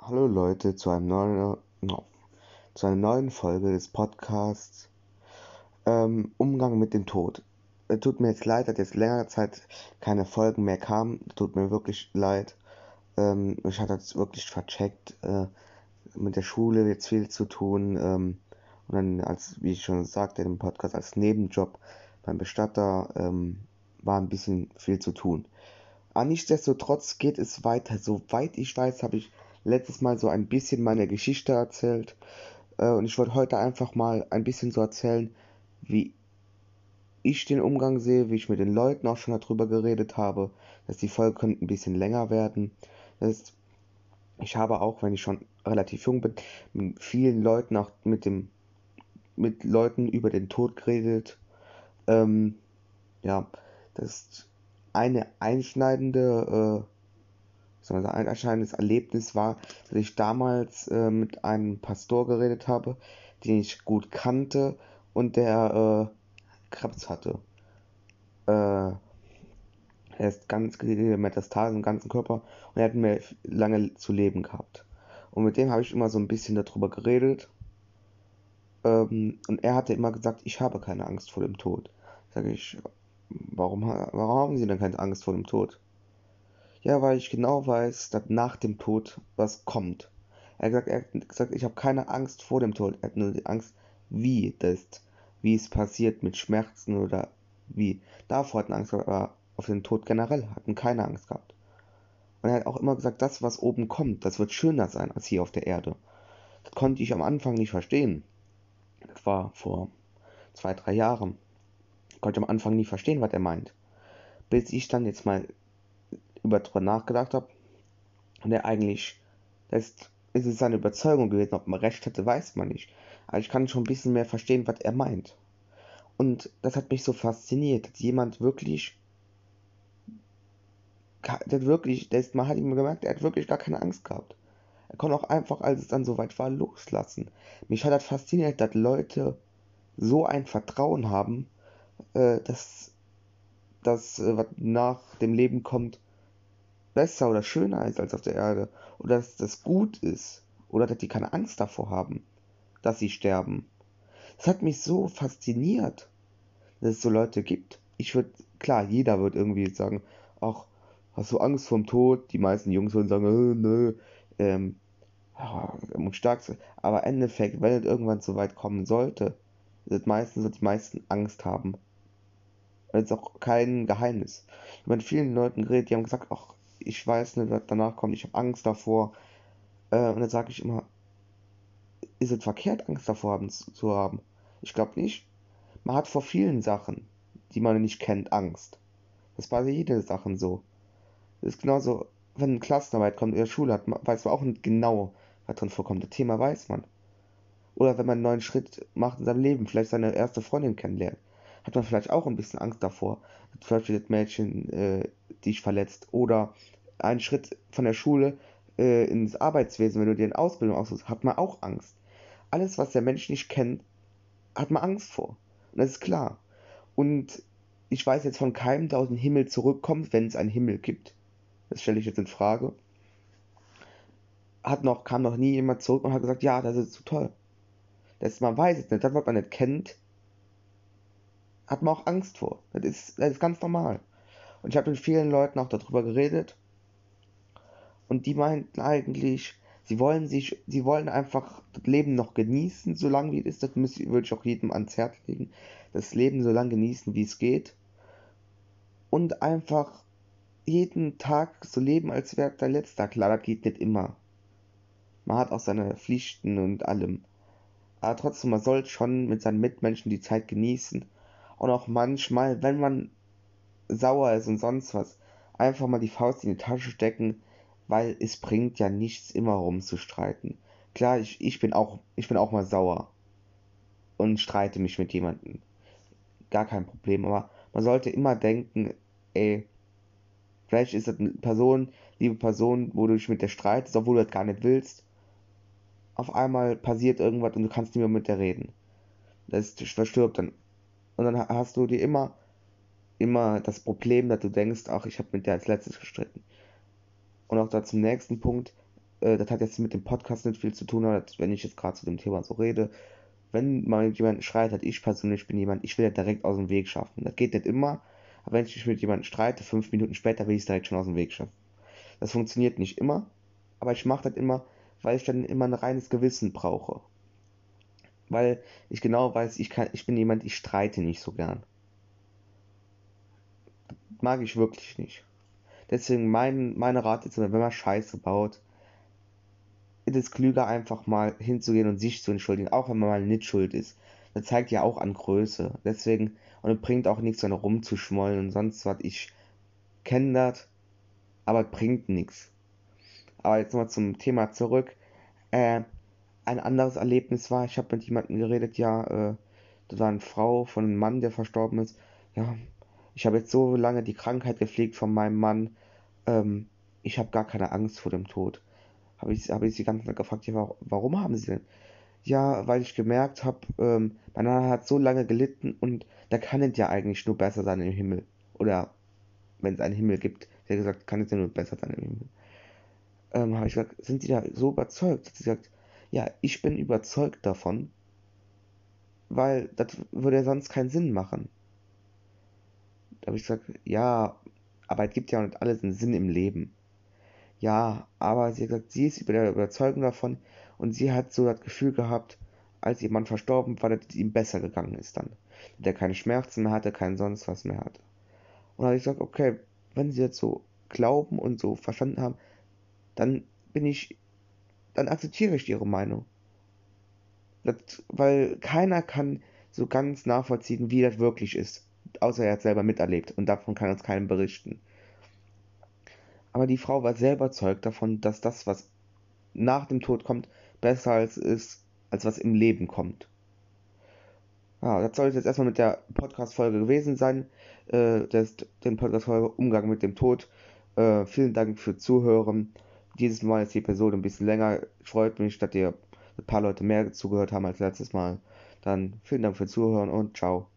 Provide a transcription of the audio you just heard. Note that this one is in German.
Hallo Leute zu einem neuen, no, zu einer neuen Folge des Podcasts ähm, Umgang mit dem Tod. Es tut mir jetzt leid, dass jetzt längere Zeit keine Folgen mehr kamen. Tut mir wirklich leid. Ähm, ich hatte es wirklich vercheckt. Äh, mit der Schule jetzt viel zu tun. Ähm, und dann, als, wie ich schon sagte im Podcast, als Nebenjob beim Bestatter ähm, war ein bisschen viel zu tun. Aber nichtsdestotrotz geht es weiter. Soweit ich weiß, habe ich letztes Mal so ein bisschen meine Geschichte erzählt. Äh, und ich wollte heute einfach mal ein bisschen so erzählen, wie ich den Umgang sehe, wie ich mit den Leuten auch schon darüber geredet habe, dass die Folge könnte ein bisschen länger werden. Das ich habe auch, wenn ich schon relativ jung bin, mit vielen Leuten auch mit dem mit Leuten über den Tod geredet. Ähm, ja, das ist eine einschneidende äh, sondern ein erscheinendes Erlebnis war, dass ich damals äh, mit einem Pastor geredet habe, den ich gut kannte und der äh, Krebs hatte. Äh, er ist ganz Metastasen im ganzen Körper und er hat mir lange zu leben gehabt. Und mit dem habe ich immer so ein bisschen darüber geredet. Ähm, und er hatte immer gesagt, ich habe keine Angst vor dem Tod. Sage ich, warum, warum haben Sie denn keine Angst vor dem Tod? Ja, weil ich genau weiß, dass nach dem Tod was kommt. Er hat gesagt, er hat ich habe keine Angst vor dem Tod. Er hat nur die Angst, wie das, wie es passiert mit Schmerzen oder wie. Davor hatten Angst gehabt, aber auf den Tod generell hatten keine Angst gehabt. Und er hat auch immer gesagt, das, was oben kommt, das wird schöner sein als hier auf der Erde. Das konnte ich am Anfang nicht verstehen. Das war vor zwei, drei Jahren. Ich konnte am Anfang nie verstehen, was er meint. Bis ich dann jetzt mal über drüber nachgedacht habe und er eigentlich, das ist es seine Überzeugung gewesen, ob man recht hatte, weiß man nicht. Aber ich kann schon ein bisschen mehr verstehen, was er meint. Und das hat mich so fasziniert, dass jemand wirklich, der wirklich, der ist, man hat ihm gemerkt, er hat wirklich gar keine Angst gehabt. Er konnte auch einfach, als es dann soweit war, loslassen. Mich hat das fasziniert, dass Leute so ein Vertrauen haben, äh, dass das, äh, was nach dem Leben kommt, besser oder schöner ist als auf der Erde oder dass das gut ist oder dass die keine Angst davor haben, dass sie sterben. Das hat mich so fasziniert, dass es so Leute gibt. Ich würde, klar, jeder wird irgendwie sagen, ach, hast du Angst vorm Tod? Die meisten Jungs würden sagen, äh, nö, ähm, muss stark sein. Aber im Endeffekt, wenn es irgendwann so weit kommen sollte, es meistens, dass die meisten Angst haben. Und ist auch kein Geheimnis. Ich habe mit vielen Leuten geredet, die haben gesagt, ach, ich weiß nicht, was danach kommt, ich habe Angst davor. Äh, und dann sage ich immer, ist es verkehrt, Angst davor haben, zu haben? Ich glaube nicht. Man hat vor vielen Sachen, die man nicht kennt, Angst. Das war bei jede Sachen so. Das ist genauso, wenn eine Klassenarbeit kommt in der Schule, hat, weiß man auch nicht genau, was drin vorkommt. Das Thema weiß man. Oder wenn man einen neuen Schritt macht in seinem Leben, vielleicht seine erste Freundin kennenlernt, hat man vielleicht auch ein bisschen Angst davor, dass vielleicht das Mädchen äh, dich verletzt. Oder einen Schritt von der Schule äh, ins Arbeitswesen, wenn du dir eine Ausbildung aussuchst, hat man auch Angst. Alles, was der Mensch nicht kennt, hat man Angst vor. Und das ist klar. Und ich weiß jetzt von keinem, der aus dem Himmel zurückkommt, wenn es einen Himmel gibt. Das stelle ich jetzt in Frage. Hat noch, kam noch nie jemand zurück und hat gesagt, ja, das ist zu toll. Das, man weiß es nicht, das, was man nicht kennt, hat man auch Angst vor. Das ist, das ist ganz normal. Und ich habe mit vielen Leuten auch darüber geredet und die meinten eigentlich, sie wollen sich, sie wollen einfach das Leben noch genießen, so lange wie es ist. Das würde ich auch jedem ans Herz legen. Das Leben so lange genießen, wie es geht. Und einfach jeden Tag so leben, als wäre der letzte. Klar, das geht nicht immer. Man hat auch seine Pflichten und allem. Aber trotzdem, man soll schon mit seinen Mitmenschen die Zeit genießen. Und auch manchmal, wenn man sauer ist und sonst was, einfach mal die Faust in die Tasche stecken, weil es bringt ja nichts immer rumzustreiten. Klar, ich, ich bin auch, ich bin auch mal sauer und streite mich mit jemandem. Gar kein Problem, aber man sollte immer denken, ey, vielleicht ist das eine Person, liebe Person, wo du dich mit der streitest, obwohl du das gar nicht willst. Auf einmal passiert irgendwas und du kannst nicht mehr mit der reden. Das verstirbt dann. Und dann hast du dir immer, immer das Problem, dass du denkst, ach, ich habe mit der als letztes gestritten. Und auch da zum nächsten Punkt, äh, das hat jetzt mit dem Podcast nicht viel zu tun, aber wenn ich jetzt gerade zu dem Thema so rede, wenn mal jemand schreit, hat ich persönlich bin jemand, ich will ja direkt aus dem Weg schaffen. Das geht nicht immer, aber wenn ich mich mit jemandem streite, fünf Minuten später will ich es direkt schon aus dem Weg schaffen. Das funktioniert nicht immer, aber ich mache das immer, weil ich dann immer ein reines Gewissen brauche. Weil ich genau weiß, ich kann, ich bin jemand, ich streite nicht so gern. mag ich wirklich nicht. Deswegen mein, meine Rat ist, wenn man Scheiße baut, ist es klüger einfach mal hinzugehen und sich zu entschuldigen, auch wenn man mal nicht schuld ist. Das zeigt ja auch an Größe. Deswegen, und es bringt auch nichts, dann rumzuschmollen und sonst was. Ich kenne das, aber es bringt nichts. Aber jetzt nochmal zum Thema zurück. Äh, ein anderes Erlebnis war, ich habe mit jemandem geredet, ja, äh, das war eine Frau von einem Mann, der verstorben ist. Ja, ich habe jetzt so lange die Krankheit gepflegt von meinem Mann. Ähm, ich habe gar keine Angst vor dem Tod. Habe ich, hab ich sie ganz gefragt, ja, warum haben sie denn? Ja, weil ich gemerkt habe, ähm, mein Mann hat so lange gelitten und da kann es ja eigentlich nur besser sein im Himmel. Oder wenn es einen Himmel gibt, der gesagt, kann es ja nur besser sein im Himmel. Ähm, habe ich gesagt, sind Sie da so überzeugt? Hat sie gesagt, ja, ich bin überzeugt davon, weil das würde ja sonst keinen Sinn machen. Da habe ich gesagt, ja, aber es gibt ja nicht alles einen Sinn im Leben. Ja, aber sie hat gesagt, sie ist über der Überzeugung davon und sie hat so das Gefühl gehabt, als ihr Mann verstorben war, dass es ihm besser gegangen ist dann. Dass er keine Schmerzen mehr hatte, kein sonst was mehr hatte. Und da habe ich gesagt, okay, wenn sie jetzt so glauben und so verstanden haben, dann bin ich, dann akzeptiere ich ihre Meinung. Das, weil keiner kann so ganz nachvollziehen, wie das wirklich ist. Außer er hat selber miterlebt und davon kann uns keinem berichten. Aber die Frau war sehr überzeugt davon, dass das, was nach dem Tod kommt, besser als ist, als was im Leben kommt. Ja, das soll jetzt erstmal mit der Podcast-Folge gewesen sein. Äh, das, den Podcast-Folge Umgang mit dem Tod. Äh, vielen Dank für Zuhören. Dieses Mal ist die Episode ein bisschen länger. Freut mich, dass ihr ein paar Leute mehr zugehört haben als letztes Mal. Dann vielen Dank fürs Zuhören und ciao.